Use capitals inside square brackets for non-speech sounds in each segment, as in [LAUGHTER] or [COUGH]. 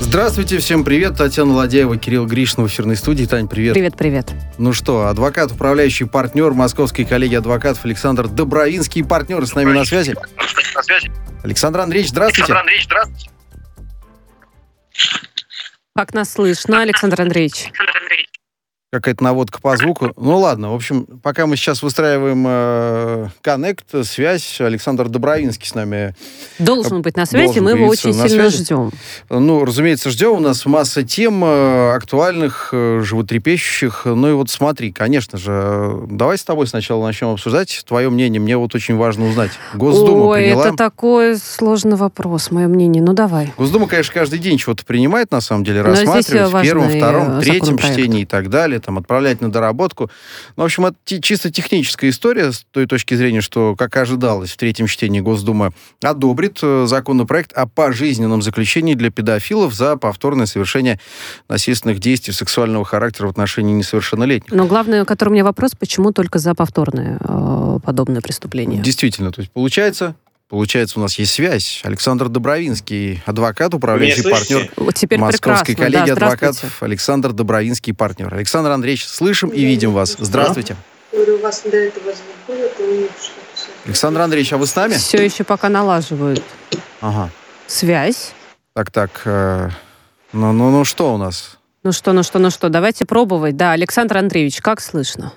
Здравствуйте, всем привет. Татьяна Ладяева, Кирилл Гришин в эфирной студии. Тань, привет. Привет, привет. Ну что, адвокат, управляющий партнер московской коллеги адвокатов Александр Добровинский, партнер с нами на связи. На связи. Александр Андреевич, здравствуйте. Александр Андреевич, здравствуйте. Как нас слышно, Александр Андреевич? Александр Андреевич. Какая-то наводка по звуку. Ну ладно, в общем, пока мы сейчас выстраиваем э, коннект, связь, Александр Добровинский с нами. Должен быть на связи, мы его очень сильно связи. ждем. Ну, разумеется, ждем. У нас масса тем э, актуальных, э, животрепещущих. Ну и вот смотри, конечно же, э, давай с тобой сначала начнем обсуждать. Твое мнение, мне вот очень важно узнать. Госдума Ой, приняла... это такой сложный вопрос, мое мнение. Ну, давай. Госдума, конечно, каждый день чего-то принимает, на самом деле, здесь, рассматривает э, в первом, важный, втором, э, третьем чтении и так далее, там, отправлять на доработку. Ну, в общем, это чисто техническая история с той точки зрения, что, как и ожидалось, в третьем чтении Госдума одобрит э, законопроект о пожизненном заключении для педофилов за повторное совершение насильственных действий сексуального характера в отношении несовершеннолетних. Но главное, который у меня вопрос, почему только за повторное э, подобное преступление? Действительно, то есть получается, получается, у нас есть связь. Александр Добровинский, адвокат, управляющий партнер Вот теперь Московской прекрасно. коллеги да, адвокатов Александр Добровинский, партнер. Александр Андреевич, слышим и видим вас. Здравствуйте. Говорю, вас до этого. Александр Андреевич, а вы с нами? Все еще пока налаживают Ага. связь. Так, так. э, Ну, ну, ну, что у нас? Ну что, ну что, ну что, давайте пробовать. Да, Александр Андреевич, как слышно?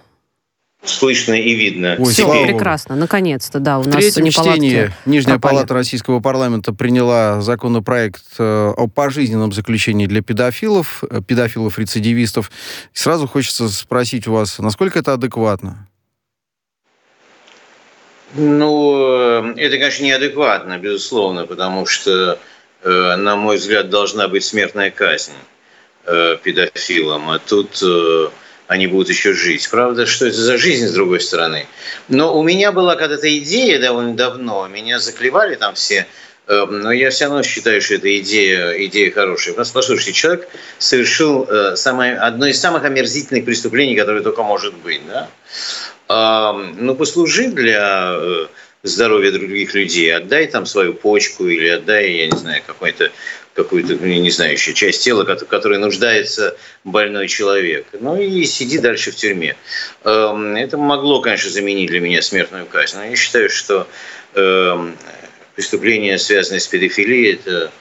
Слышно и видно. Ой, Все, слава богу. прекрасно, наконец-то, да, у В нас третьем неполадки чтении Нижняя пропали. палата Российского парламента приняла законопроект э, о пожизненном заключении для педофилов, э, педофилов-рецидивистов. Сразу хочется спросить у вас, насколько это адекватно? Ну, э, это, конечно, неадекватно, безусловно, потому что, на мой взгляд, должна быть смертная казнь педофилам, а тут они будут еще жить. Правда, что это за жизнь, с другой стороны? Но у меня была когда-то идея довольно давно, меня заклевали там все, э, но я все равно считаю, что эта идея, идея хорошая. Просто послушайте, человек совершил э, самое, одно из самых омерзительных преступлений, которое только может быть. Да? Ну, послужи для э, здоровья других людей, отдай там свою почку или отдай, я не знаю, какой-то какую-то, ну, не знаю, еще часть тела, в которой нуждается больной человек. Ну и сиди дальше в тюрьме. Эм, Это могло, конечно, заменить для меня смертную казнь. Но я считаю, что эм, преступление, связанное с педофилией, это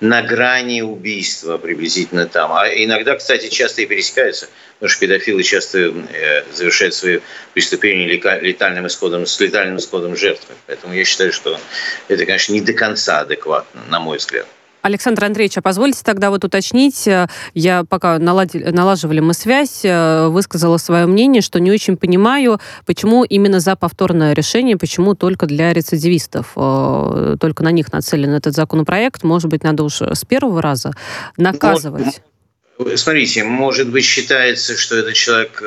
на грани убийства приблизительно там. А иногда, кстати, часто и пересекаются, потому что педофилы часто э, завершают свои преступления летальным исходом, с летальным исходом жертвы. Поэтому я считаю, что это, конечно, не до конца адекватно, на мой взгляд. Александр Андреевич, а позвольте тогда вот уточнить, э, я пока налади- налаживали мы связь, э, высказала свое мнение, что не очень понимаю, почему именно за повторное решение, почему только для рецидивистов, э, только на них нацелен этот законопроект, может быть, надо уж с первого раза наказывать. Смотрите, может быть, считается, что этот человек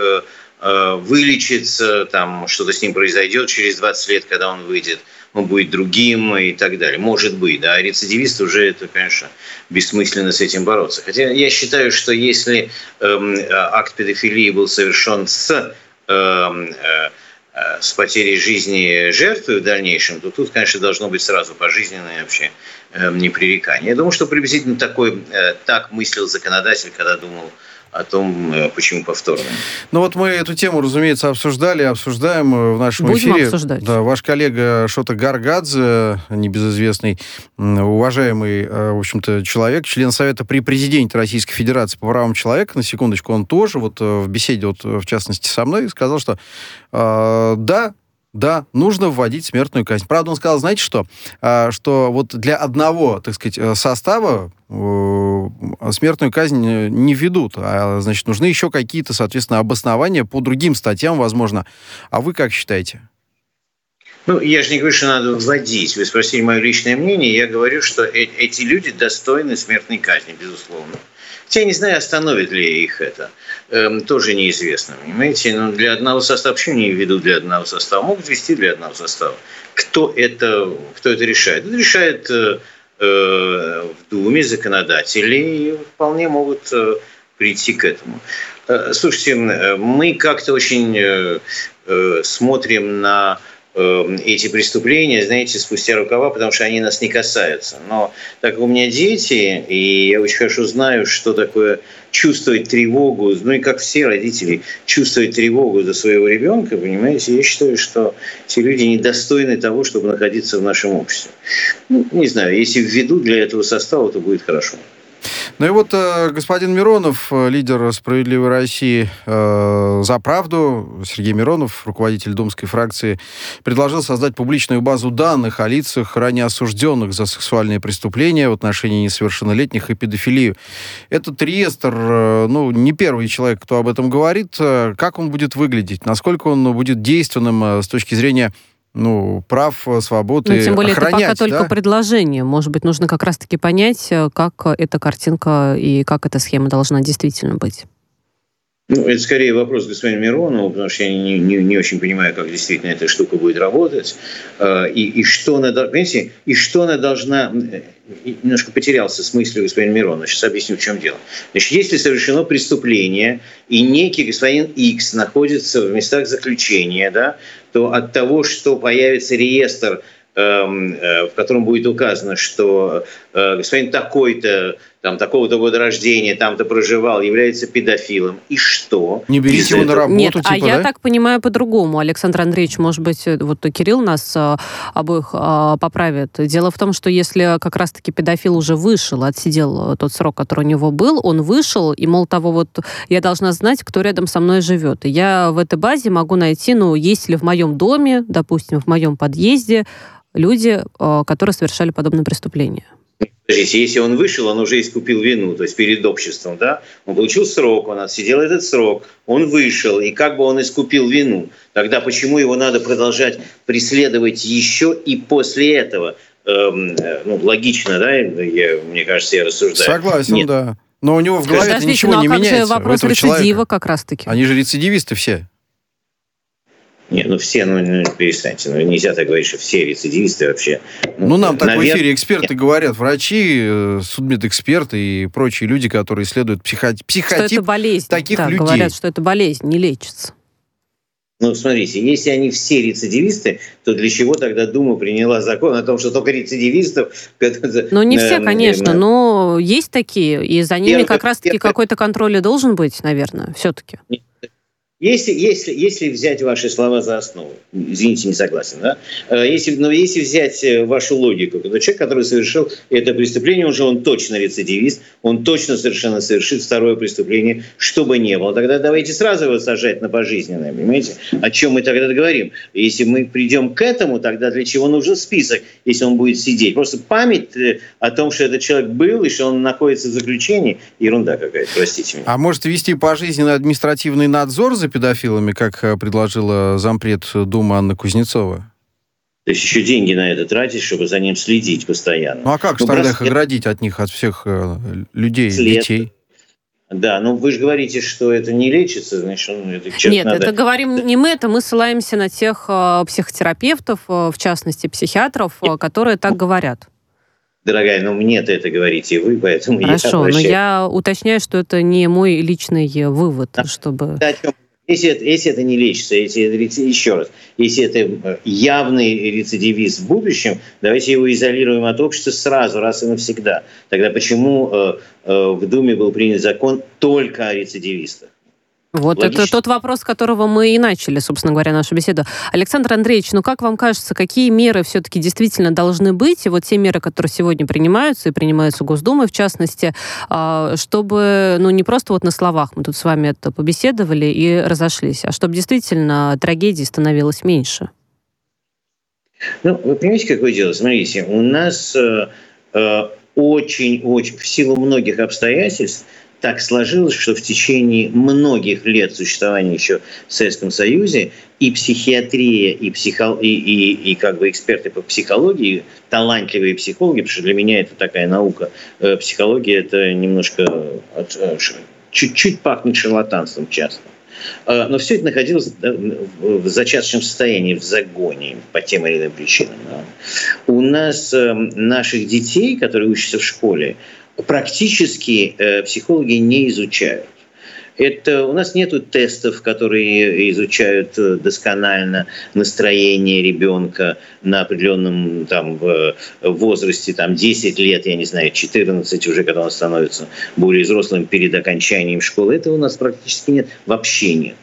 вылечится, там что-то с ним произойдет через 20 лет, когда он выйдет, он будет другим и так далее. Может быть, да. А рецидивист уже это, конечно, бессмысленно с этим бороться. Хотя я считаю, что если эм, э, акт педофилии был совершен с эм, э, э, с потерей жизни жертвы в дальнейшем, то тут, конечно, должно быть сразу пожизненное вообще э, непререкание. Я думаю, что приблизительно такой, э, так мыслил законодатель, когда думал о том, э, почему повторно. Ну вот мы эту тему, разумеется, обсуждали, обсуждаем э, в нашем Будем эфире. обсуждать. Да, ваш коллега Шота Гаргадзе, небезызвестный, уважаемый, э, в общем-то, человек, член Совета при президенте Российской Федерации по правам человека, на секундочку, он тоже вот в беседе, вот, в частности, со мной, сказал, что э, да, да, нужно вводить смертную казнь. Правда, он сказал, знаете что? А, что вот для одного, так сказать, э, состава э, смертную казнь э, не ведут. А, значит, нужны еще какие-то, соответственно, обоснования по другим статьям, возможно. А вы как считаете? Ну, я же не говорю, что надо вводить. Вы спросили мое личное мнение. Я говорю, что эти люди достойны смертной казни, безусловно. Я не знаю, остановит ли их это. Эм, тоже неизвестно, понимаете. Но для одного состава, почему не ведут для одного состава? Могут вести для одного состава. Кто это, кто это решает? Это решает э, э, в Думе законодатели и вполне могут э, прийти к этому. Э, Слушайте, э, мы как-то очень э, э, смотрим на эти преступления, знаете, спустя рукава, потому что они нас не касаются. Но так как у меня дети, и я очень хорошо знаю, что такое чувствовать тревогу, ну и как все родители, чувствовать тревогу за своего ребенка, понимаете, я считаю, что все люди недостойны того, чтобы находиться в нашем обществе. Ну, не знаю, если введут для этого состава, то будет хорошо. Ну и вот э, господин Миронов, э, лидер «Справедливой России э, за правду», Сергей Миронов, руководитель думской фракции, предложил создать публичную базу данных о лицах, ранее осужденных за сексуальные преступления в отношении несовершеннолетних и педофилию. Этот реестр, э, ну, не первый человек, кто об этом говорит. Э, как он будет выглядеть? Насколько он будет действенным э, с точки зрения ну, прав, э, свободы ну, тем более охранять, это пока да? только предложение. Может быть, нужно как раз-таки понять, э, как эта картинка и как эта схема должна действительно быть. Ну, это скорее вопрос господина Миронова, потому что я не, не, не очень понимаю, как действительно эта штука будет работать. Э, и, и, что она, понимаете, и что она должна... Немножко потерялся с мыслью господина Миронова. Сейчас объясню, в чем дело. Значит, если совершено преступление, и некий господин X находится в местах заключения, да, то от того, что появится реестр эм, э, в котором будет указано, что э, господин такой-то там такого-то года рождения, там-то проживал, является педофилом. И что? Не берите его на работу, Нет, типа, а я да? так понимаю по-другому. Александр Андреевич, может быть, э, вот Кирилл нас а, обоих а, поправит. Дело в том, что если как раз-таки педофил уже вышел, отсидел тот срок, который у него был, он вышел, и, мол, того вот я должна знать, кто рядом со мной живет. И я в этой базе могу найти, ну, есть ли в моем доме, допустим, в моем подъезде люди, а, которые совершали подобное преступление. Подождите, если он вышел, он уже искупил вину, то есть перед обществом, да? Он получил срок, он отсидел этот срок, он вышел, и как бы он искупил вину. Тогда почему его надо продолжать преследовать еще и после этого? Эм, ну, логично, да? Я, мне кажется, я рассуждаю. Согласен, Нет. да. Но у него в голове Подождите, ничего ну, а не как меняется. же вопрос рецидива человека. как раз-таки? Они же рецидивисты все. Нет, ну все, ну, ну, перестаньте, ну нельзя так говорить, что все рецидивисты вообще. Ну, нам так в эфире эксперты говорят, врачи, э, судмедэксперты и прочие люди, которые исследуют психо- Что психотип. это болезнь. таких да, людей. говорят, что это болезнь, не лечится. Ну, смотрите, если они все рецидивисты, то для чего тогда Дума приняла закон о том, что только рецидивистов... [LAUGHS] Ну, не все, конечно, но есть такие, и за ними как раз-таки какой-то контроль и должен быть, наверное, все-таки. Если, если, если взять ваши слова за основу, извините, не согласен, да? Э, Если, но если взять э, вашу логику, то человек, который совершил это преступление, уже он точно рецидивист, он точно совершенно совершит второе преступление, что бы ни было. Тогда давайте сразу его сажать на пожизненное, понимаете? О чем мы тогда говорим? Если мы придем к этому, тогда для чего нужен список, если он будет сидеть? Просто память э, о том, что этот человек был и что он находится в заключении, ерунда какая-то, простите меня. А может вести пожизненный административный надзор за педофилами, как э, предложила зампред Думы Анна Кузнецова? То есть еще деньги на это тратить, чтобы за ним следить постоянно. Ну а как же Ну, тогда просто- их оградить от них, от всех э, людей, След. детей? Да, но вы же говорите, что это не лечится, значит, ну, это Нет, надо... это говорим не мы, это мы ссылаемся на тех э, психотерапевтов, э, в частности психиатров, э, которые так говорят. Дорогая, ну мне-то это говорите вы, поэтому я Хорошо, но я уточняю, что это не мой личный э, вывод, Да. чтобы... О чем? Если это, если это не лечится, если это, еще раз, если это э, явный рецидивист в будущем, давайте его изолируем от общества сразу, раз и навсегда. Тогда почему э, э, в Думе был принят закон только о рецидивистах? Вот Логично. это тот вопрос, с которого мы и начали, собственно говоря, нашу беседу. Александр Андреевич, ну как вам кажется, какие меры все-таки действительно должны быть, и вот те меры, которые сегодня принимаются, и принимаются Госдумой, в частности, а, чтобы, ну не просто вот на словах мы тут с вами это побеседовали и разошлись, а чтобы действительно трагедий становилось меньше? Ну, вы понимаете, какое дело? Смотрите, у нас э, э, очень-очень, в силу многих обстоятельств, так сложилось, что в течение многих лет существования еще в Советском Союзе и психиатрия, и, психо, и, и, и как бы эксперты по психологии, талантливые психологи, потому что для меня это такая наука, э, психология это немножко э, чуть-чуть пахнет шарлатанством часто. Э, Но все это находилось в зачаточном состоянии, в загоне по тем или иным причинам. У нас э, наших детей, которые учатся в школе, практически э, психологи не изучают. Это у нас нету тестов, которые изучают э, досконально настроение ребенка на определенном там возрасте, там 10 лет, я не знаю, 14 уже, когда он становится более взрослым перед окончанием школы. Этого у нас практически нет, вообще нет.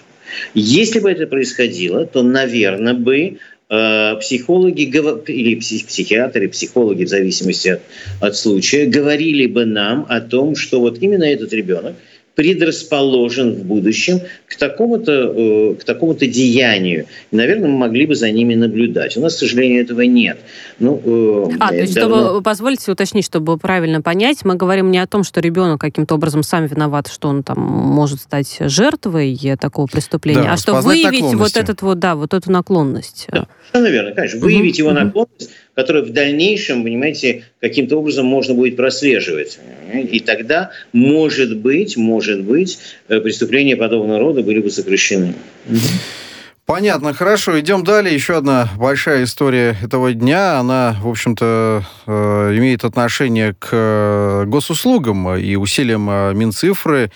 Если бы это происходило, то, наверное, бы э, психологи или психиатры, психологи, в зависимости от, от случая, говорили бы нам о том, что вот именно этот ребенок – предрасположен в будущем к такому-то э, к такому-то деянию. И, наверное, мы могли бы за ними наблюдать. У нас, к сожалению, этого нет. Ну, э, а, то есть, давно... чтобы, позвольте уточнить, чтобы правильно понять, мы говорим не о том, что ребенок каким-то образом сам виноват, что он там может стать жертвой такого преступления, да, а что выявить вот этот вот, да, вот эту наклонность. Да, наверное, конечно. Выявить mm-hmm. его наклонность, которую в дальнейшем, понимаете, каким-то образом можно будет прослеживать. И тогда, может быть, может быть, э, преступления подобного рода были бы сокращены. Понятно, хорошо. Идем далее. Еще одна большая история этого дня. Она, в общем-то, э, имеет отношение к э, госуслугам и усилиям Минцифры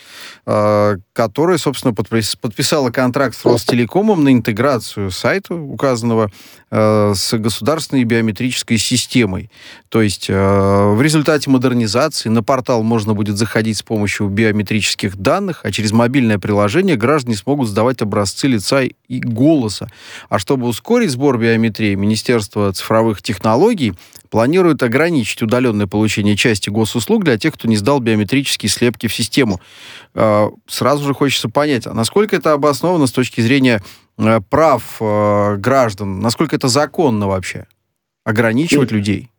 Э, которая, собственно, подписала контракт с Ростелекомом на интеграцию сайта указанного с государственной биометрической системой. То есть в результате модернизации на портал можно будет заходить с помощью биометрических данных, а через мобильное приложение граждане смогут сдавать образцы лица и голоса. А чтобы ускорить сбор биометрии, Министерство цифровых технологий планирует ограничить удаленное получение части госуслуг для тех, кто не сдал биометрические слепки в систему. А, сразу же хочется понять, а насколько это обосновано с точки зрения э, прав э, граждан, насколько это законно вообще ограничивать ну, людей?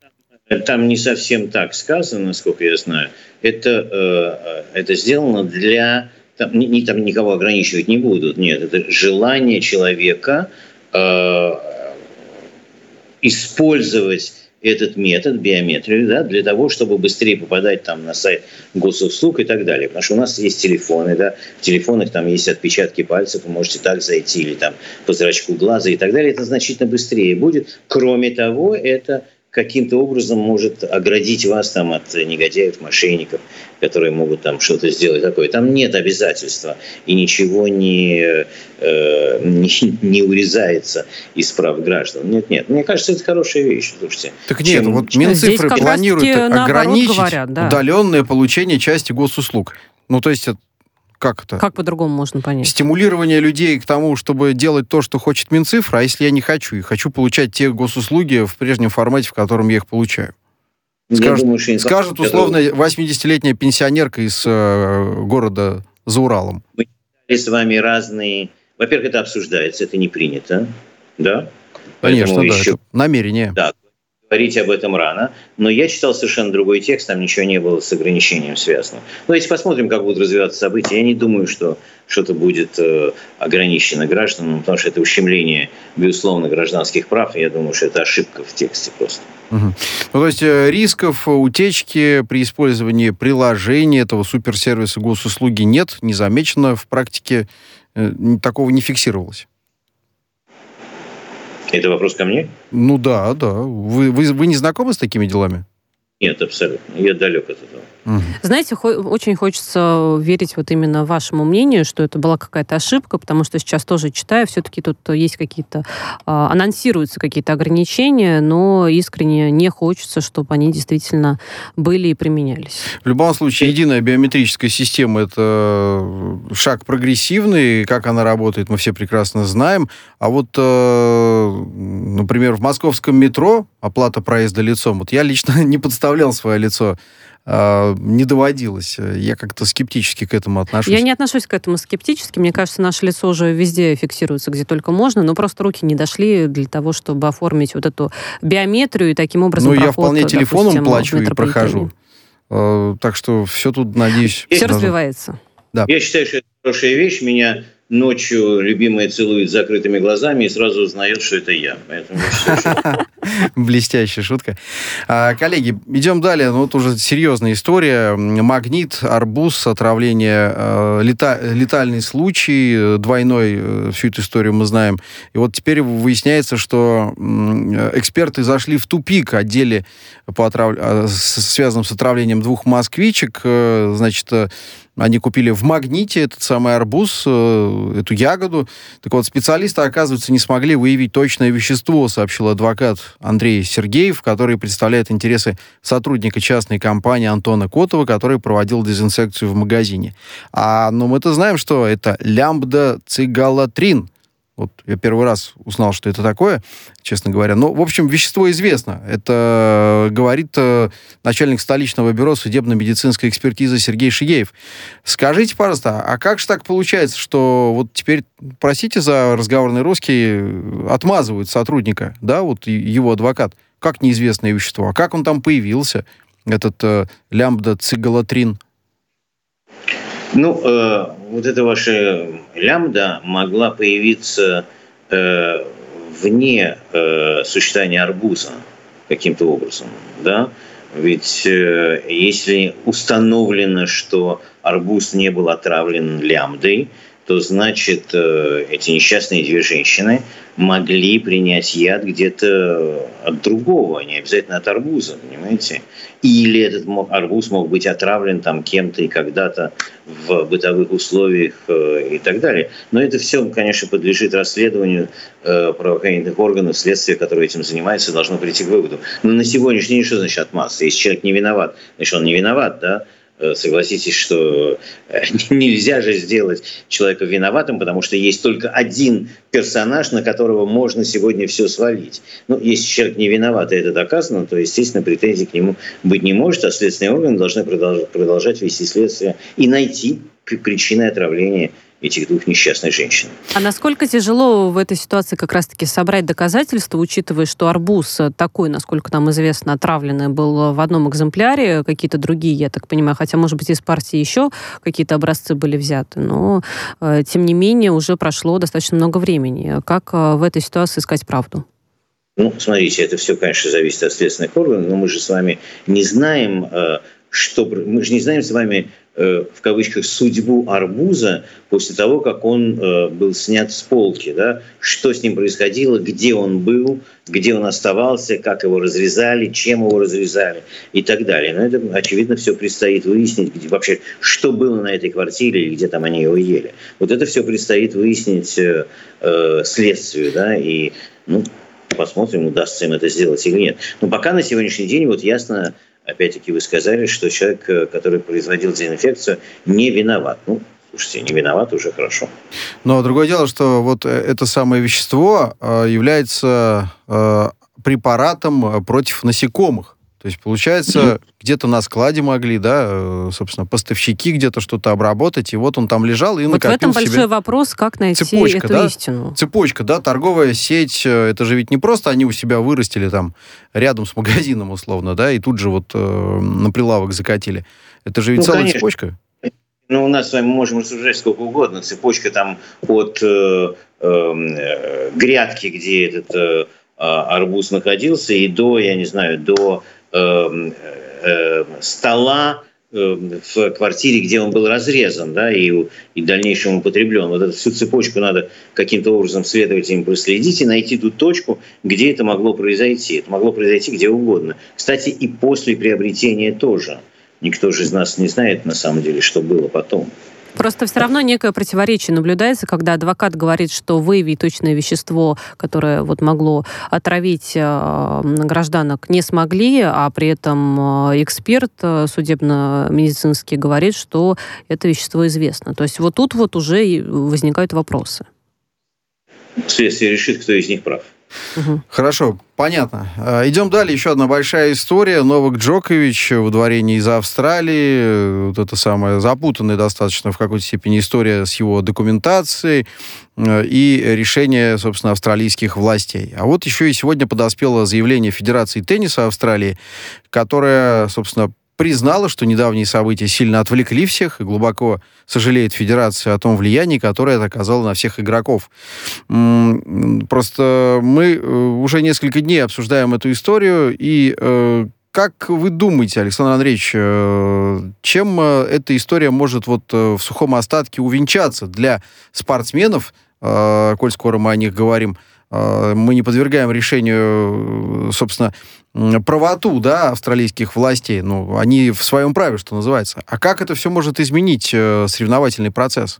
Там не совсем так сказано, насколько я знаю. Это, э, это сделано для... Там, ни, там никого ограничивать не будут. Нет, это желание человека использовать этот метод, биометрию, да, для того, чтобы быстрее попадать там на сайт госуслуг и так далее. Потому что у нас есть телефоны, да, в телефонах там есть отпечатки пальцев, вы можете так зайти или там по зрачку глаза и так далее. Это значительно быстрее будет. Кроме того, это каким-то образом может оградить вас там от негодяев, мошенников, которые могут там что-то сделать такое. Там нет обязательства и ничего не, э, не, не урезается из прав граждан. Нет, нет. Мне кажется, это хорошая вещь. Слушайте. Так нет, чем... вот Минцифры планируют ограничить говорят, да. удаленное получение части госуслуг. Ну, то есть как это? Как по-другому можно понять? Стимулирование людей к тому, чтобы делать то, что хочет Минцифра, а если я не хочу, и хочу получать те госуслуги в прежнем формате, в котором я их получаю? Скажет, думаю, что скажет условно 80-летняя пенсионерка из э, города за Уралом. Мы с вами разные... Во-первых, это обсуждается, это не принято, да? Конечно, Поэтому да, еще... это намерение. Да, говорить об этом рано, но я читал совершенно другой текст, там ничего не было с ограничением связано. Но если посмотрим, как будут развиваться события, я не думаю, что что-то будет э, ограничено гражданам, потому что это ущемление, безусловно, гражданских прав, я думаю, что это ошибка в тексте просто. Угу. Ну, то есть э, рисков утечки при использовании приложения этого суперсервиса госуслуги нет, не замечено в практике, э, такого не фиксировалось. Это вопрос ко мне? Ну да, да. Вы, вы, вы не знакомы с такими делами? Нет, абсолютно. Я далек от этого. Знаете, хо- очень хочется верить вот именно вашему мнению, что это была какая-то ошибка, потому что сейчас тоже читаю, все-таки тут есть какие-то, э, анонсируются какие-то ограничения, но искренне не хочется, чтобы они действительно были и применялись. В любом случае, единая биометрическая система – это шаг прогрессивный, как она работает, мы все прекрасно знаем. А вот, э, например, в московском метро оплата проезда лицом, вот я лично [LAUGHS] не подставлял свое лицо а, не доводилось. Я как-то скептически к этому отношусь. Я не отношусь к этому скептически. Мне кажется, наше лицо уже везде фиксируется, где только можно, но просто руки не дошли для того, чтобы оформить вот эту биометрию и таким образом Ну, я вполне телефоном допустим, плачу и прохожу. А, так что все тут, надеюсь... Все развивается. Да. Я считаю, что это хорошая вещь. Меня ночью любимая целует закрытыми глазами и сразу узнает, что это я. Поэтому [LAUGHS] Блестящая шутка. А, коллеги, идем далее. Ну, вот уже серьезная история. Магнит, арбуз, отравление, э, лета, летальный случай, двойной, э, всю эту историю мы знаем. И вот теперь выясняется, что эксперты зашли в тупик о деле, по отрав... связанном с отравлением двух москвичек. Значит, Они купили в магните этот самый арбуз, э, эту ягоду. Так вот, специалисты, оказывается, не смогли выявить точное вещество, сообщил адвокат Андрей Сергеев, который представляет интересы сотрудника частной компании Антона Котова, который проводил дезинсекцию в магазине. А, ну, мы-то знаем, что это лямбда-цигалатрин – вот я первый раз узнал, что это такое, честно говоря. Но, в общем, вещество известно. Это говорит э, начальник столичного бюро судебно-медицинской экспертизы Сергей Шиеев. Скажите, пожалуйста, а как же так получается, что вот теперь, простите за разговорный русский, отмазывают сотрудника, да, вот его адвокат, как неизвестное вещество, а как он там появился, этот э, лямбда-цигалатрин? Ну, э, вот эта ваша лямбда могла появиться э, вне э, существования арбуза каким-то образом, да? Ведь э, если установлено, что арбуз не был отравлен лямбдой, то значит э, эти несчастные две женщины могли принять яд где-то от другого, не обязательно от арбуза, понимаете? Или этот арбуз мог быть отравлен там кем-то и когда-то в бытовых условиях э, и так далее. Но это все, конечно, подлежит расследованию э, правоохранительных органов, следствия, которые этим занимаются, должно прийти к выводу. Но на сегодняшний день что значит отмазаться? Если человек не виноват, значит, он не виноват, да? Э, согласитесь, что э, [LAUGHS] нельзя же сделать человека виноватым, потому что есть только один персонаж, на которого можно сегодня все свалить. Ну, если человек не виноват, и это доказано, то, естественно, претензий к нему быть не может, а следственные органы должны продолжать вести следствие и найти причины отравления этих двух несчастных женщин. А насколько тяжело в этой ситуации как раз-таки собрать доказательства, учитывая, что арбуз такой, насколько нам известно, отравленный был в одном экземпляре, какие-то другие, я так понимаю, хотя, может быть, из партии еще какие-то образцы были взяты, но, э, тем не менее, уже прошло достаточно много времени. Как э, в этой ситуации искать правду? Ну, смотрите, это все, конечно, зависит от следственных органов, но мы же с вами не знаем, э, что... Мы же не знаем с вами, Э, в кавычках судьбу арбуза после того, как он э, был снят с полки, да, что с ним происходило, где он был, где он оставался, как его разрезали, чем его разрезали и так далее. Но это, очевидно, все предстоит выяснить, где вообще, что было на этой квартире и где там они его ели. Вот это все предстоит выяснить э, э, следствию, да, и ну, посмотрим, удастся им это сделать или нет. Но пока на сегодняшний день вот ясно опять-таки вы сказали, что человек, э, который производил дезинфекцию, не виноват. Ну, слушайте, не виноват уже хорошо. Но другое дело, что вот э, это самое вещество э, является препаратом против насекомых. То есть, получается, mm-hmm. где-то на складе могли, да, э, собственно, поставщики где-то что-то обработать, и вот он там лежал и вот накопил в этом себе... большой вопрос, как найти Цепочка, эту да? истину. Цепочка, да, торговая сеть, э, это же ведь не просто они у себя вырастили там рядом с магазином, условно, да, и тут же вот э, на прилавок закатили. Это же ведь ну, целая конечно. цепочка. Ну, у нас с вами можем рассуждать сколько угодно. Цепочка там от э, эм, э, грядки, где этот э, а, арбуз находился, и до, я не знаю, до э, стола эм, в квартире, где он был разрезан, да, и, и в дальнейшем употреблен. Вот эту всю цепочку надо каким-то образом следователям проследить и найти ту точку, где это могло произойти. Это могло произойти где угодно. Кстати, и после приобретения тоже. Никто же из нас не знает, на самом деле, что было потом. Просто все равно некое противоречие наблюдается, когда адвокат говорит, что выявить точное вещество, которое вот могло отравить э, гражданок, не смогли, а при этом э, эксперт э, судебно-медицинский говорит, что это вещество известно. То есть вот тут вот уже возникают вопросы. Следствие решит, кто из них прав. Угу. Хорошо, понятно. А, идем далее. Еще одна большая история. Новак Джокович в дворении из Австралии. Вот это самая запутанная достаточно в какой-то степени история с его документацией э, и решение, собственно, австралийских властей. А вот еще и сегодня подоспело заявление Федерации тенниса Австралии, которая, собственно, признала, что недавние события сильно отвлекли всех и глубоко сожалеет Федерация о том влиянии, которое это оказало на всех игроков. Просто мы э, уже несколько дней обсуждаем эту историю, и э, как вы думаете, Александр Андреевич, э, чем эта история может вот в сухом остатке увенчаться для спортсменов, коль скоро мы о них говорим, мы не подвергаем решению, собственно, правоту, да, австралийских властей. Ну, они в своем праве, что называется. А как это все может изменить э, соревновательный процесс?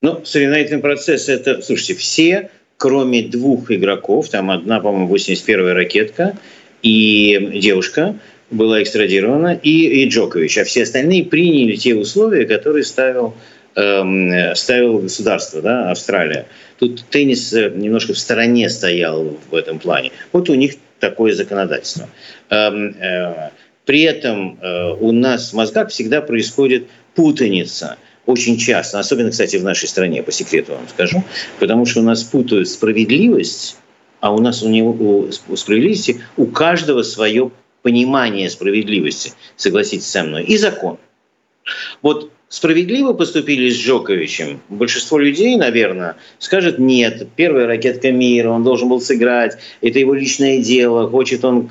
Ну, соревновательный процесс это, слушайте, все, кроме двух игроков, там одна, по-моему, 81-я ракетка и девушка, была экстрадирована, и, и Джокович. А все остальные приняли те условия, которые ставил, эм, ставил государство, да, Австралия. Тут теннис э, немножко в стороне стоял в этом плане. Вот у них такое законодательство. Эм, э, при этом э, у нас в мозгах всегда происходит путаница очень часто, особенно, кстати, в нашей стране, по секрету вам скажу, потому что у нас путают справедливость, а у нас у, него, у справедливости у каждого свое понимание справедливости, согласитесь со мной, и закон. Вот справедливо поступили с Джоковичем? Большинство людей, наверное, скажет нет. Первая ракетка мира, он должен был сыграть, это его личное дело, хочет он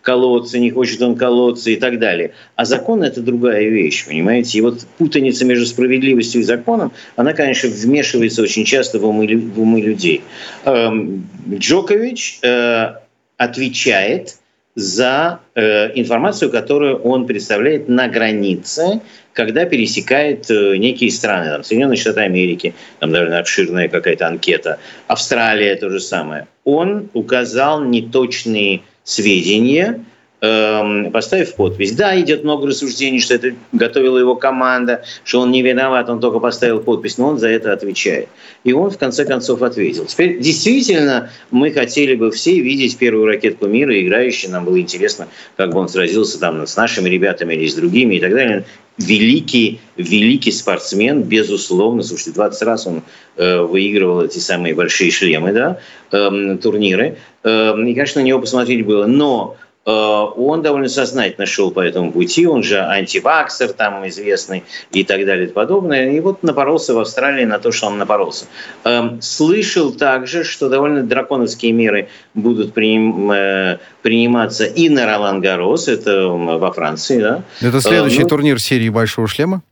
колоться, не хочет он колоться и так далее. А закон – это другая вещь, понимаете? И вот путаница между справедливостью и законом, она, конечно, вмешивается очень часто в умы, в умы людей. Эм, Джокович э, отвечает – за э, информацию, которую он представляет на границе, когда пересекает э, некие страны, там, Соединенные Штаты Америки, там довольно обширная какая-то анкета, Австралия то же самое. Он указал неточные сведения, Эм, поставив подпись. Да, идет много рассуждений, что это готовила его команда, что он не виноват, он только поставил подпись, но он за это отвечает. И он в конце концов ответил. Теперь действительно мы хотели бы все видеть первую ракетку мира, играющую. Нам было интересно, как бы он сразился там с нашими ребятами или с другими и так далее великий, великий спортсмен, безусловно. Слушайте, 20 раз он э, выигрывал эти самые большие шлемы, да, э, турниры. Э, и, конечно, на него посмотреть было. Но Э, он довольно сознательно шел по этому пути, он же антиваксер там известный и так далее и подобное. И вот напоролся в Австралии на то, что он напоролся. Эм, слышал также, что довольно драконовские меры будут приним, э, приниматься и на Ролан Гарос, это во Франции. Да? Это следующий ну, турнир серии «Большого шлема»?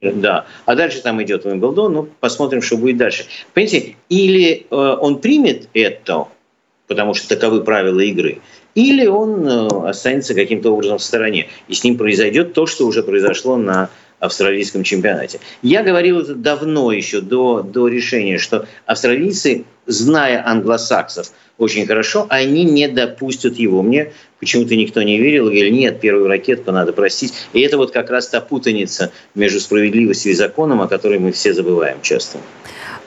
Да. А дальше там идет Уимблдон, ну, посмотрим, что будет дальше. Понимаете, или э, он примет это, потому что таковы правила игры, или он э, останется каким-то образом в стороне, и с ним произойдет то, что уже произошло на австралийском чемпионате. Я говорил это давно еще, до, до решения, что австралийцы, зная англосаксов очень хорошо, они не допустят его. Мне почему-то никто не верил и говорил, нет, первую ракетку надо простить. И это вот как раз та путаница между справедливостью и законом, о которой мы все забываем часто.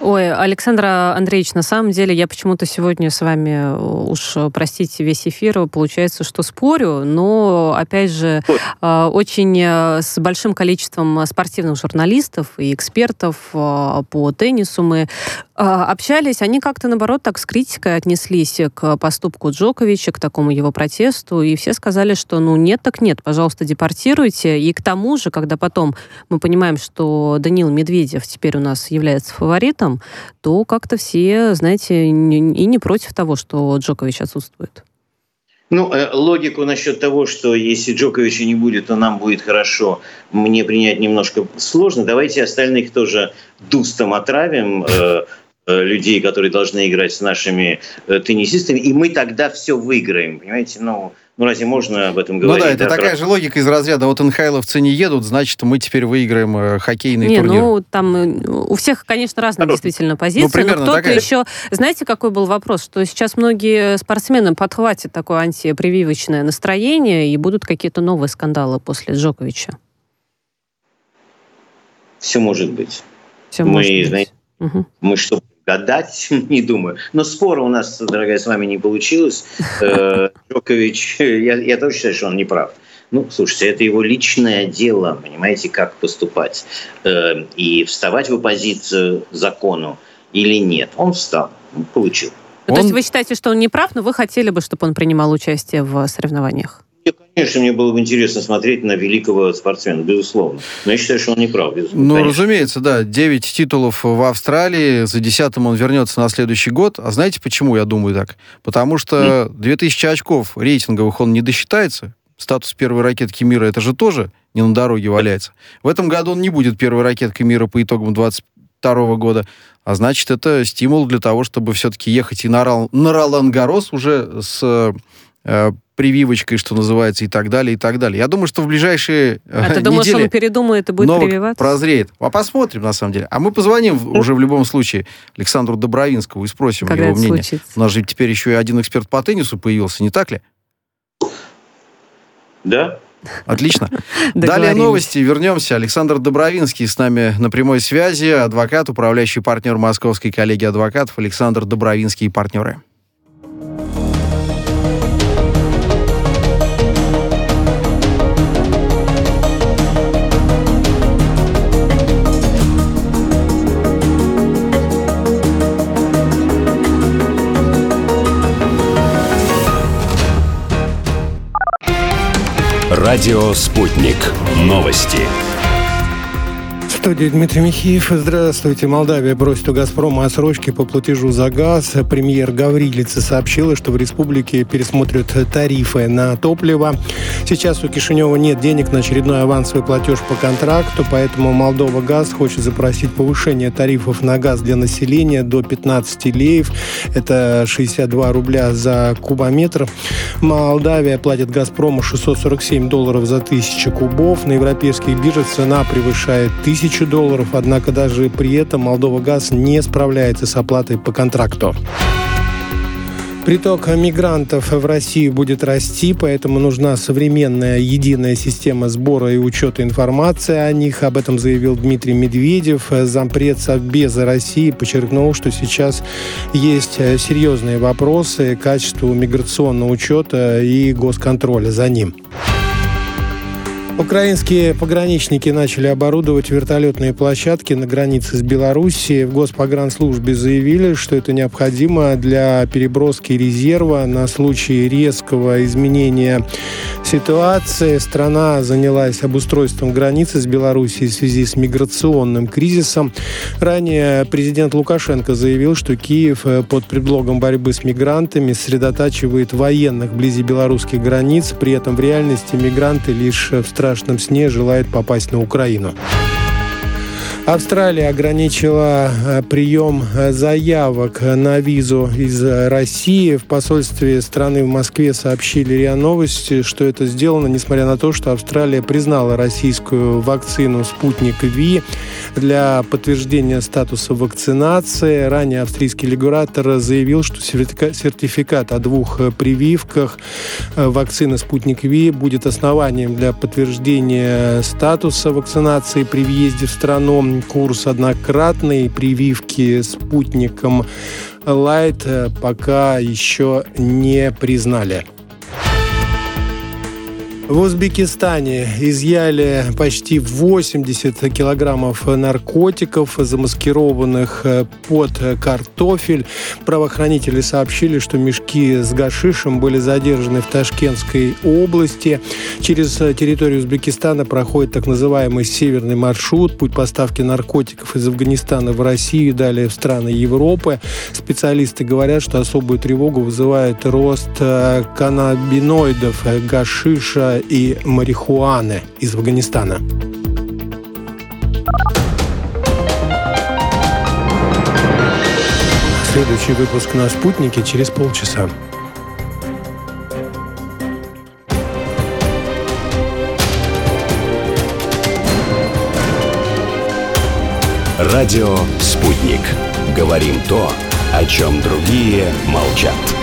Ой, Александр Андреевич, на самом деле я почему-то сегодня с вами, э, уж простите, весь эфир, получается, что спорю, но, опять же, э, очень э, с большим количеством спортивных журналистов и экспертов по теннису мы общались, они как-то, наоборот, так с критикой отнеслись к поступку Джоковича, к такому его протесту, и все сказали, что ну нет так нет, пожалуйста, депортируйте. И к тому же, когда потом мы понимаем, что Данил Медведев теперь у нас является фаворитом, то как-то все, знаете, и не против того, что Джокович отсутствует. Ну, э, логику насчет того, что если Джоковича не будет, то нам будет хорошо, мне принять немножко сложно. Давайте остальных тоже дустом отравим, э, людей, которые должны играть с нашими теннисистами, и мы тогда все выиграем, понимаете? Ну, ну, разве можно об этом говорить? Ну да, это да, такая про... же логика из разряда, вот НХЛовцы не едут, значит, мы теперь выиграем э, хоккейный не, турнир. ну, там э, у всех, конечно, разные ну, действительно позиции, ну, примерно но кто-то такая... еще... Знаете, какой был вопрос? Что сейчас многие спортсмены подхватят такое антипрививочное настроение и будут какие-то новые скандалы после Джоковича? Все может быть. Все мы, может быть. Знаете, угу. мы что, гадать, [LAUGHS] не думаю. Но спора у нас, дорогая, с вами не получилось. Э, [LAUGHS] Джокович, я, я тоже считаю, что он не прав. Ну, слушайте, это его личное дело, понимаете, как поступать. Э, и вставать в оппозицию закону или нет. Он встал, получил. Ну, он... То есть вы считаете, что он не прав, но вы хотели бы, чтобы он принимал участие в соревнованиях? Конечно, мне было бы интересно смотреть на великого спортсмена, безусловно. Но я считаю, что он не прав, безусловно. Ну, конечно. разумеется, да. Девять титулов в Австралии. За десятым он вернется на следующий год. А знаете, почему я думаю так? Потому что 2000 очков рейтинговых он не досчитается. Статус первой ракетки мира, это же тоже не на дороге валяется. В этом году он не будет первой ракеткой мира по итогам 20 22 года. А значит, это стимул для того, чтобы все-таки ехать и на, Рал, на Ролан-Гарос уже с э, прививочкой, что называется, и так далее, и так далее. Я думаю, что в ближайшие А ты думаешь, недели он передумает и будет прививаться? прозреет. А посмотрим, на самом деле. А мы позвоним уже в любом случае Александру Добровинскому и спросим Когда его мнение. случится? У нас же теперь еще и один эксперт по теннису появился, не так ли? Да? Отлично. [LAUGHS] Далее новости. Вернемся. Александр Добровинский с нами на прямой связи. Адвокат, управляющий партнер Московской коллегии адвокатов Александр Добровинский и партнеры. Радио «Спутник». Новости. В студии Дмитрий Михеев. Здравствуйте. Молдавия просит у «Газпрома» отсрочки по платежу за газ. Премьер Гаврилица сообщила, что в республике пересмотрят тарифы на топливо. Сейчас у Кишинева нет денег на очередной авансовый платеж по контракту, поэтому Молдова Газ хочет запросить повышение тарифов на газ для населения до 15 леев. Это 62 рубля за кубометр. Молдавия платит «Газпрому» 647 долларов за тысячу кубов. На европейских биржах цена превышает тысячу долларов, однако даже при этом Молдова Газ не справляется с оплатой по контракту. Приток мигрантов в Россию будет расти, поэтому нужна современная единая система сбора и учета информации о них. Об этом заявил Дмитрий Медведев. Зампред Совбеза России подчеркнул, что сейчас есть серьезные вопросы качеству миграционного учета и госконтроля за ним. Украинские пограничники начали оборудовать вертолетные площадки на границе с Белоруссией. В Госпогранслужбе заявили, что это необходимо для переброски резерва на случай резкого изменения ситуации. Страна занялась обустройством границы с Белоруссией в связи с миграционным кризисом. Ранее президент Лукашенко заявил, что Киев э, под предлогом борьбы с мигрантами сосредотачивает военных вблизи белорусских границ. При этом в реальности мигранты лишь в страшном сне желают попасть на Украину. Австралия ограничила э, прием э, заявок на визу из э, России. В посольстве страны в Москве сообщили РИА Новости, что это сделано, несмотря на то, что Австралия признала российскую вакцину «Спутник Ви» для подтверждения статуса вакцинации. Ранее австрийский регулятор заявил, что сертифика- сертификат о двух прививках вакцины «Спутник Ви» будет основанием для подтверждения статуса вакцинации при въезде в страну. Курс однократной прививки спутником Лайт э, пока еще не признали. В Узбекистане изъяли почти 80 килограммов наркотиков, замаскированных э, под картофель. Правоохранители сообщили, что мешки с гашишем были задержаны в Ташкентской области. Через э, территорию Узбекистана проходит так называемый северный маршрут, путь поставки наркотиков из Афганистана в Россию и далее в страны Европы. Специалисты говорят, что особую тревогу вызывает рост э, каннабиноидов, гашиша и марихуаны из Афганистана. Следующий выпуск на «Спутнике» через полчаса. Радио «Спутник». Говорим то, о чем другие молчат.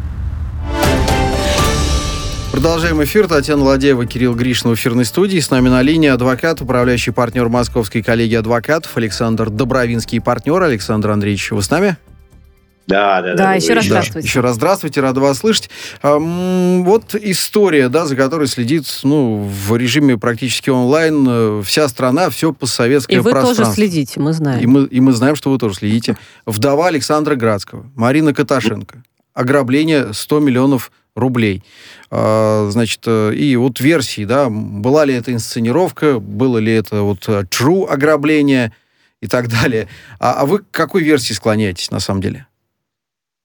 Продолжаем эфир. Татьяна Ладеева, Кирилл Гришин в эфирной студии. С нами на линии адвокат, управляющий партнер Московской коллегии адвокатов Александр Добровинский и партнер. Александр Андреевич, вы с нами? Да, да, да. Да, еще раз здравствуйте. Еще раз здравствуйте, рад вас слышать. Вот история, да, за которой следит ну, в режиме практически онлайн э, вся страна, все постсоветское И вы тоже пространство. следите, мы И знаем. мы, и мы знаем, что вы тоже следите. Вдова Александра Градского, Марина Каташенко, ограбление 100 миллионов рублей. А, значит, э, и вот версии, да, была ли это инсценировка, было ли это вот э, true ограбление и так далее. А, а вы к какой версии склоняетесь на самом деле?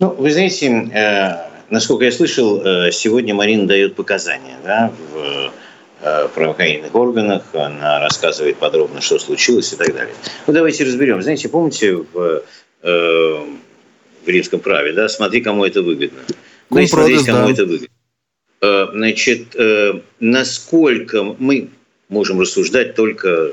Ну, вы знаете, э, насколько я слышал, сегодня Марина дает показания да, в правоохранительных органах, она рассказывает подробно, что случилось и так далее. Ну, давайте разберем. Знаете, помните в, э, в римском праве, да, смотри, кому это выгодно. Ну, и смотреть, кому да. это выгодно. Э, значит, э, насколько мы можем рассуждать только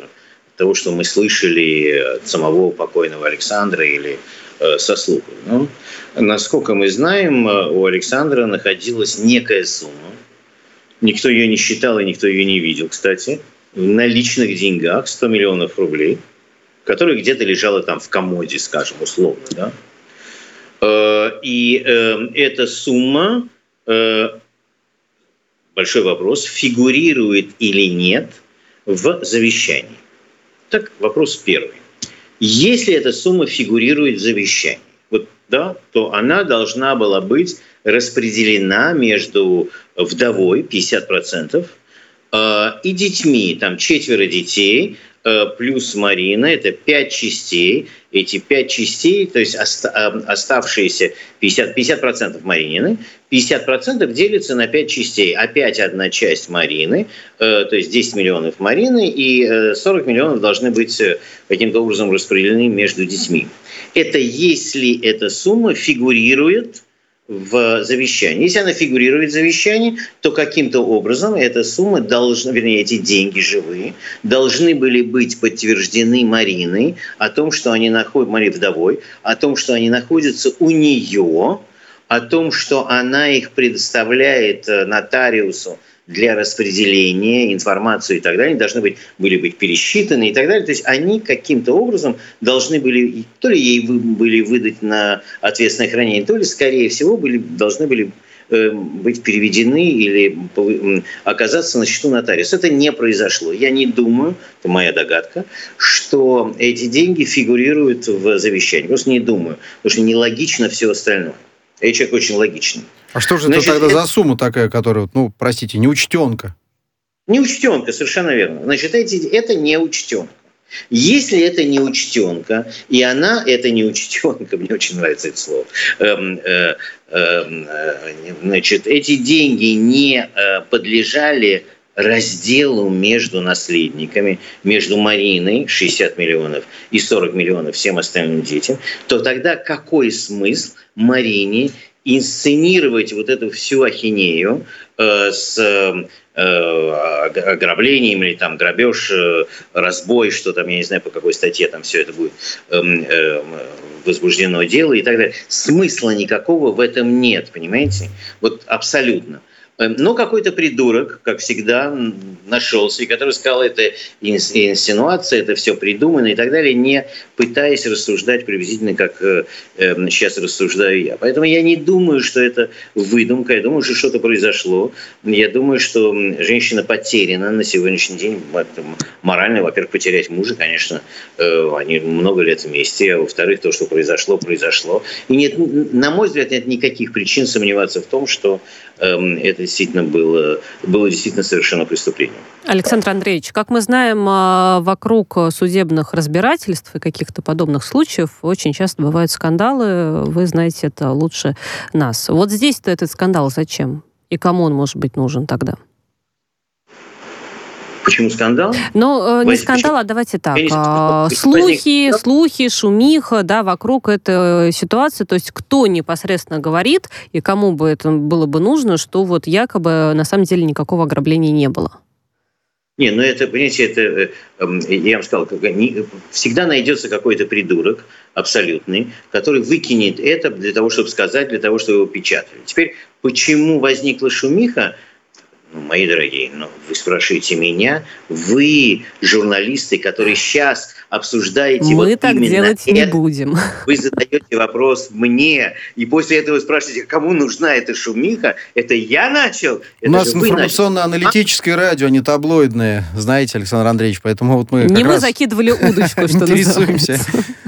того, что мы слышали от самого покойного Александра или э, со слуху. Ну, насколько мы знаем, у Александра находилась некая сумма. Никто ее не считал и никто ее не видел, кстати. В наличных деньгах 100 миллионов рублей, которая где-то лежала там в комоде, скажем, условно. Да? И эта сумма большой вопрос, фигурирует или нет в завещании. Так, вопрос первый. Если эта сумма фигурирует в завещании, вот, да, то она должна была быть распределена между вдовой 50% э, и детьми, там четверо детей, Э, плюс Марина, это пять частей. Эти пять частей, то есть э, оставшиеся 50%, 50% Маринины, 50% делится на пять частей. Опять одна часть Марины, э, то есть 10 миллионов Марины, и 40 миллионов должны быть каким-то образом распределены между детьми. Это если эта сумма фигурирует в завещании. Если она фигурирует в завещании, то каким-то образом эта сумма должна, вернее, эти деньги живые, должны были быть подтверждены Мариной о том, что они находят, Марии вдовой, о том, что они находятся у нее, о том, что она их предоставляет э, нотариусу для распределения информации и так далее, должны быть, были быть пересчитаны и так далее. То есть они каким-то образом должны были, то ли ей были выдать на ответственное хранение, то ли, скорее всего, были, должны были э, быть переведены или оказаться на счету нотариуса. Это не произошло. Я не думаю, это моя догадка, что эти деньги фигурируют в завещании. Просто не думаю, потому что нелогично все остальное. Я человек очень логичный. А что же Значит, это тогда это... за сумма такая, которая, ну, простите, неучтенка? Неучтенка, совершенно верно. Значит, эти, это неучтенка. Если это не учтенка, и она это не учтенка, [LAUGHS] мне очень нравится это слово, эм, э, эм, э, значит, эти деньги не э, подлежали разделу между наследниками, между Мариной 60 миллионов и 40 миллионов всем остальным детям, то тогда какой смысл Марине инсценировать вот эту всю ахинею э, с э, ограблением или там грабеж, э, разбой, что там, я не знаю, по какой статье там все это будет э, э, возбуждено дело и так далее. Смысла никакого в этом нет, понимаете? Вот абсолютно. Эм, но какой-то придурок, как всегда, нашелся, и который сказал, это инсинуация, это все придумано и так далее, не пытаясь рассуждать приблизительно, как э, э, сейчас рассуждаю я. Поэтому я не думаю, что это выдумка, я думаю, что что-то произошло. Я думаю, что женщина потеряна на сегодняшний день морально. Во-первых, потерять мужа, конечно, э, они много лет вместе, а во-вторых, то, что произошло, произошло. И нет, на мой взгляд, нет никаких причин сомневаться в том, что Эм, это действительно было, было действительно совершено преступлением. Александр Андреевич, как мы знаем, а, вокруг судебных разбирательств и каких-то подобных случаев очень часто бывают скандалы. Вы знаете это лучше нас. Вот здесь-то этот скандал зачем? И кому он может быть нужен тогда? Почему скандал? Ну, э, не скандал, а давайте так. А, слухи, слухи, шумиха, да, вокруг этой ситуации. То есть кто непосредственно говорит и кому бы это было бы нужно, что вот якобы на самом деле никакого ограбления не было? Не, ну это, понимаете, это, э, эм, я вам сказал, всегда найдется какой-то придурок абсолютный, который выкинет это для того, чтобы сказать, для того, чтобы его печатали. Теперь, почему возникла шумиха, мои дорогие, ну, вы спрашиваете меня, вы, журналисты, которые сейчас обсуждаете Мы вот так делать это, не будем. [LAUGHS] Вы задаете вопрос мне, и после этого спрашиваете, кому нужна эта шумиха? Это я начал? Это У нас информационно-аналитическое радио, а не таблоидное, знаете, Александр Андреевич, поэтому вот мы Не мы закидывали удочку, что интересуемся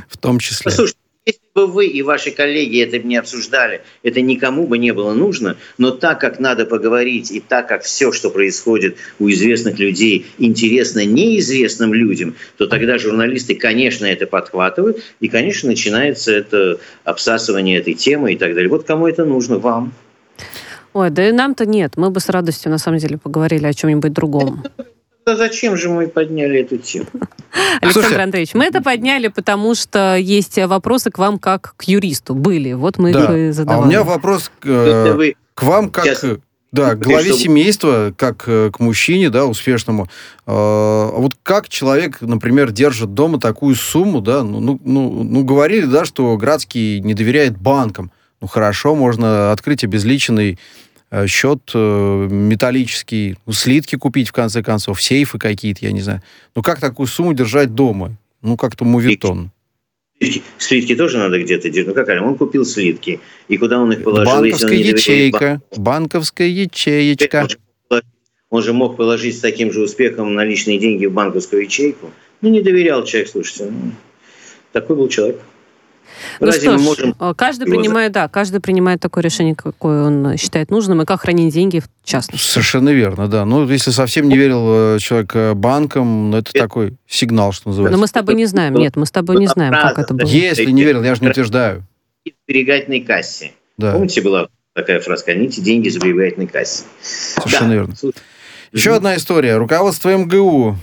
в том числе. Послушайте, если бы вы и ваши коллеги это не обсуждали, это никому бы не было нужно, но так как надо поговорить, и так как все, что происходит у известных людей, интересно неизвестным людям, то тогда журналисты, конечно, это подхватывают, и, конечно, начинается это обсасывание этой темы и так далее. Вот кому это нужно? Вам. Ой, да и нам-то нет. Мы бы с радостью, на самом деле, поговорили о чем-нибудь другом. Да зачем же мы подняли эту тему? Александр Слушай, Андреевич, мы это подняли, потому что есть вопросы к вам как к юристу. Были. Вот мы да. их и задавали. А у меня вопрос к, э, к вам как... Сейчас... Да, к главе семейства, как э, к мужчине, да, успешному. А вот как человек, например, держит дома такую сумму, да, ну, ну, ну, ну говорили, да, что Градский не доверяет банкам. Ну, хорошо, можно открыть обезличенный Э, счет э, металлический, ну, слитки купить, в конце концов, сейфы какие-то, я не знаю. Ну, как такую сумму держать дома? Ну, как-то мувитон. Слитки, слитки тоже надо где-то держать. Ну, какая? Он купил слитки. И куда он их положил? Банковская ячейка. Банковская ячеечка. Он же мог положить с таким же успехом наличные деньги в банковскую ячейку. Ну, не доверял человек, слушайте. Ну, такой был человек. Ну Разве что ж, можем... Э, каждый принимает, да, каждый принимает такое решение, какое он считает нужным, и как хранить деньги в частности. Совершенно верно, да. Ну, если совсем не верил э, человек э, банкам, ну, это это такой сигнал, что называется. Но мы с тобой не знаем, нет, мы с тобой не знаем, как это было. Если не верил, я же не утверждаю. В сберегательной кассе. Да. Помните, была такая фраза, храните деньги в сберегательной кассе. Совершенно да. верно. Еще одна история. Руководство МГУ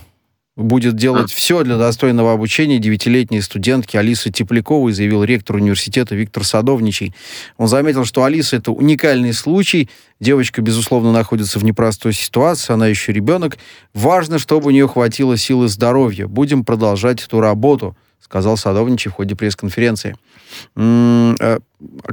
будет делать а? все для достойного обучения девятилетней студентки Алисы Тепляковой, заявил ректор университета Виктор Садовничий. Он заметил, что Алиса — это уникальный случай. Девочка, безусловно, находится в непростой ситуации, она еще ребенок. Важно, чтобы у нее хватило силы здоровья. Будем продолжать эту работу, сказал Садовничий в ходе пресс-конференции. А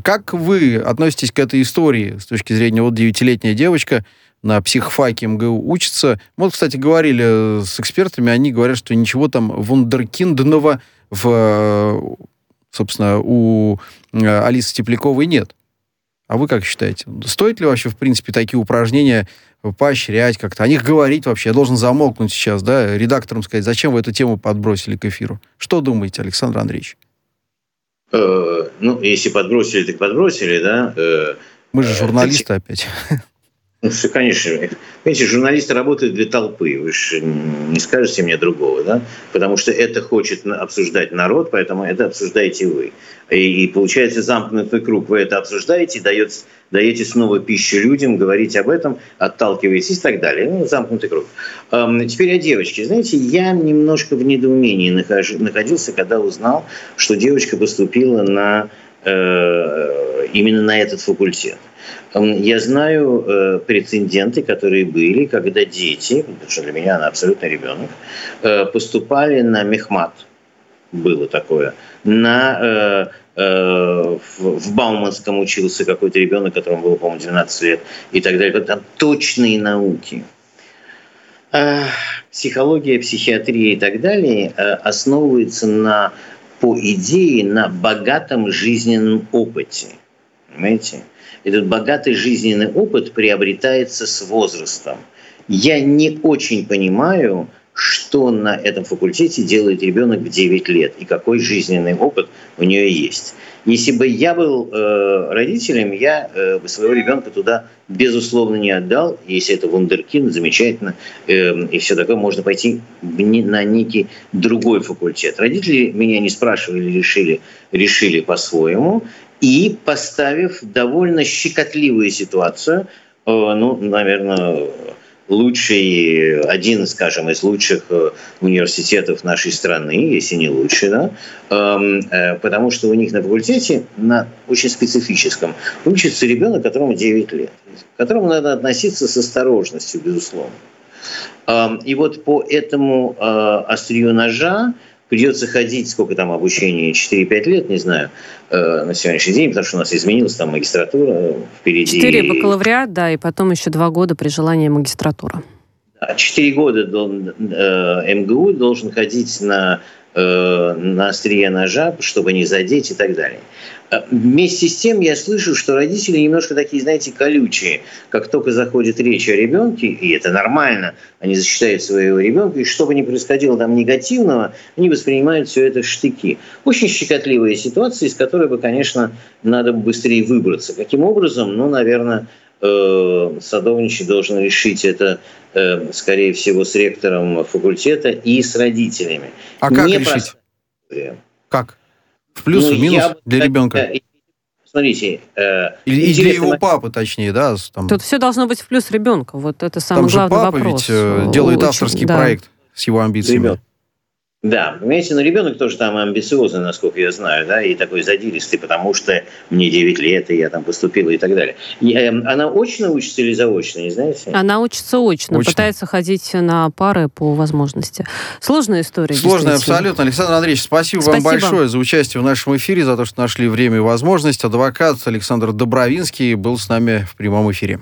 как вы относитесь к этой истории с точки зрения вот девятилетняя девочка — на психфаке МГУ учатся. Вот, кстати, говорили с экспертами, они говорят, что ничего там вундеркиндного в, собственно, у э, Алисы Тепляковой нет. А вы как считаете? Стоит ли вообще, в принципе, такие упражнения поощрять как-то? О них говорить вообще? Я должен замолкнуть сейчас, да, редакторам сказать, зачем вы эту тему подбросили к эфиру? Что думаете, Александр Андреевич? Э, ну, если подбросили, так подбросили, да. Э, Мы же журналисты опять. Ну, все, конечно. Понимаете, журналисты работают для толпы. Вы же не скажете мне другого, да? Потому что это хочет обсуждать народ, поэтому это обсуждаете вы. И, и получается замкнутый круг. Вы это обсуждаете, даете, даете снова пищу людям, говорите об этом, отталкиваетесь и так далее. Ну, замкнутый круг. Эм, теперь о девочке. Знаете, я немножко в недоумении нахож, находился, когда узнал, что девочка поступила на, именно на этот факультет. Я знаю э, прецеденты, которые были, когда дети, потому что для меня она абсолютно ребенок, э, поступали на мехмат. Было такое. На, э, э, в, в Бауманском учился какой-то ребенок, которому было, по-моему, 12 лет и так далее. Там точные науки. Э, психология, психиатрия и так далее э, основывается на, по идее, на богатом жизненном опыте. Понимаете? этот богатый жизненный опыт приобретается с возрастом. Я не очень понимаю, что на этом факультете делает ребенок в 9 лет и какой жизненный опыт у нее есть. Если бы я был э, родителем, я э, своего ребенка туда безусловно не отдал. Если это вундеркинд, замечательно, э, и все такое, можно пойти на некий другой факультет. Родители меня не спрашивали, решили, решили по-своему и поставив довольно щекотливую ситуацию, э, ну, наверное, лучший, один, скажем, из лучших э, университетов нашей страны, если не лучший, да, эм, э, потому что у них на факультете, на очень специфическом, учится ребенок, которому 9 лет, к которому надо относиться с осторожностью, безусловно. Эм, и вот по этому острию ножа придется ходить, сколько там обучения, 4-5 лет, не знаю, э, на сегодняшний день, потому что у нас изменилась там магистратура впереди. 4 бакалавриат, да, и потом еще 2 года при желании магистратура. Четыре года э, МГУ должен ходить на э, на острие ножа, чтобы не задеть и так далее. А вместе с тем я слышу, что родители немножко такие, знаете, колючие. Как только заходит речь о ребенке, и это нормально, они защищают своего ребенка, и что бы ни происходило там негативного, они воспринимают все это в штыки. Очень щекотливая ситуация, из которой бы, конечно, надо быстрее выбраться. Каким образом? Ну, наверное, э, садовничий должен решить это, э, скорее всего, с ректором факультета и с родителями. А как Не решить? Как? В плюс, ну, в минус я, для ребенка? Смотрите. Э, и для его папы, точнее, да? Там... Тут все должно быть в плюс ребенка. Вот это самый там главный же папа вопрос. ведь э, делает Очень, авторский да. проект с его амбициями. Ребенок. Да, понимаете, но ребенок тоже там амбициозный, насколько я знаю, да, и такой задиристый, потому что мне 9 лет, и я там поступила и так далее. И, э, она очно учится или заочно, не знаете? Она учится очно, очно, пытается ходить на пары по возможности. Сложная история. Сложная абсолютно. Александр Андреевич, спасибо, спасибо вам большое за участие в нашем эфире, за то, что нашли время и возможность. Адвокат Александр Добровинский был с нами в прямом эфире.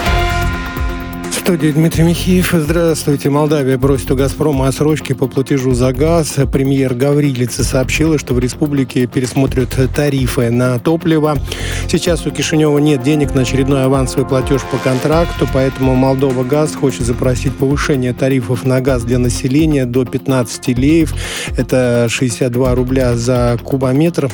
студии Дмитрий Михеев. Здравствуйте. Молдавия бросит у «Газпрома» отсрочки по платежу за газ. Премьер Гаврилица сообщила, что в республике пересмотрят тарифы на топливо. Сейчас у Кишинева нет денег на очередной авансовый платеж по контракту, поэтому Молдова Газ хочет запросить повышение тарифов на газ для населения до 15 леев. Это 62 рубля за кубометр.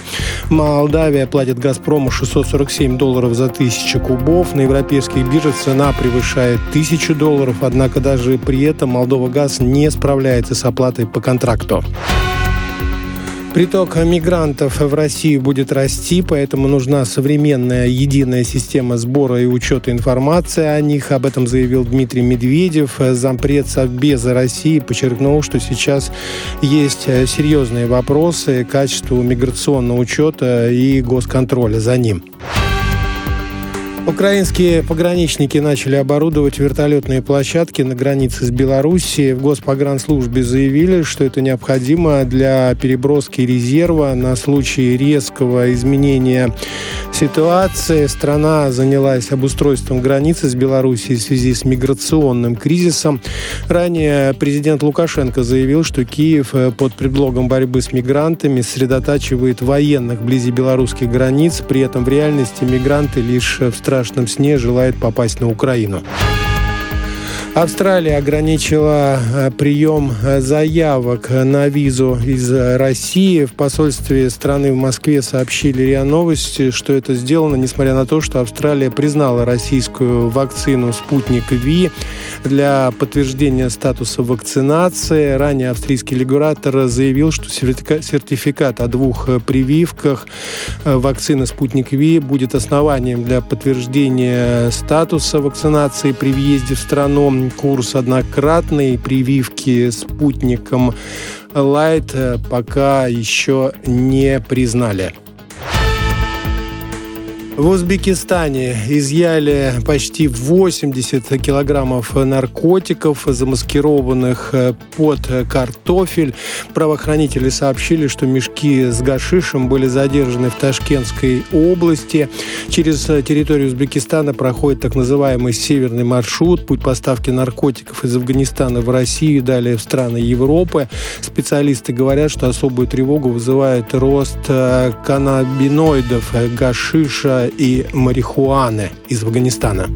Молдавия платит «Газпрому» 647 долларов за тысячу кубов. На европейских биржах цена превышает 1000 тысячу долларов, однако даже при этом Молдова Газ не справляется с оплатой по контракту. Приток мигрантов в Россию будет расти, поэтому нужна современная единая система сбора и учета информации о них. Об этом заявил Дмитрий Медведев. Зампред Совбеза России подчеркнул, что сейчас есть серьезные вопросы качеству миграционного учета и госконтроля за ним. Украинские пограничники начали оборудовать вертолетные площадки на границе с Белоруссией. В Госпогранслужбе заявили, что это необходимо для переброски резерва на случай резкого изменения ситуации. Страна занялась обустройством границы с Белоруссией в связи с миграционным кризисом. Ранее президент Лукашенко заявил, что Киев под предлогом борьбы с мигрантами сосредотачивает военных вблизи белорусских границ. При этом в реальности мигранты лишь в стране страшном сне желает попасть на Украину. Австралия ограничила э, прием э, заявок на визу из России. В посольстве страны в Москве сообщили РИА Новости, что это сделано, несмотря на то, что Австралия признала российскую вакцину «Спутник Ви» для подтверждения статуса вакцинации. Ранее австрийский регулятор заявил, что сертификат о двух прививках э, вакцины «Спутник Ви» будет основанием для подтверждения статуса вакцинации при въезде в страну курс однократной прививки спутником Light э, пока еще не признали. В Узбекистане изъяли почти 80 килограммов наркотиков, замаскированных э, под картофель. Правоохранители сообщили, что мешки с гашишем были задержаны в Ташкентской области. Через территорию Узбекистана проходит так называемый северный маршрут, путь поставки наркотиков из Афганистана в Россию и далее в страны Европы. Специалисты говорят, что особую тревогу вызывает рост э, каннабиноидов, гашиша и марихуаны из Афганистана.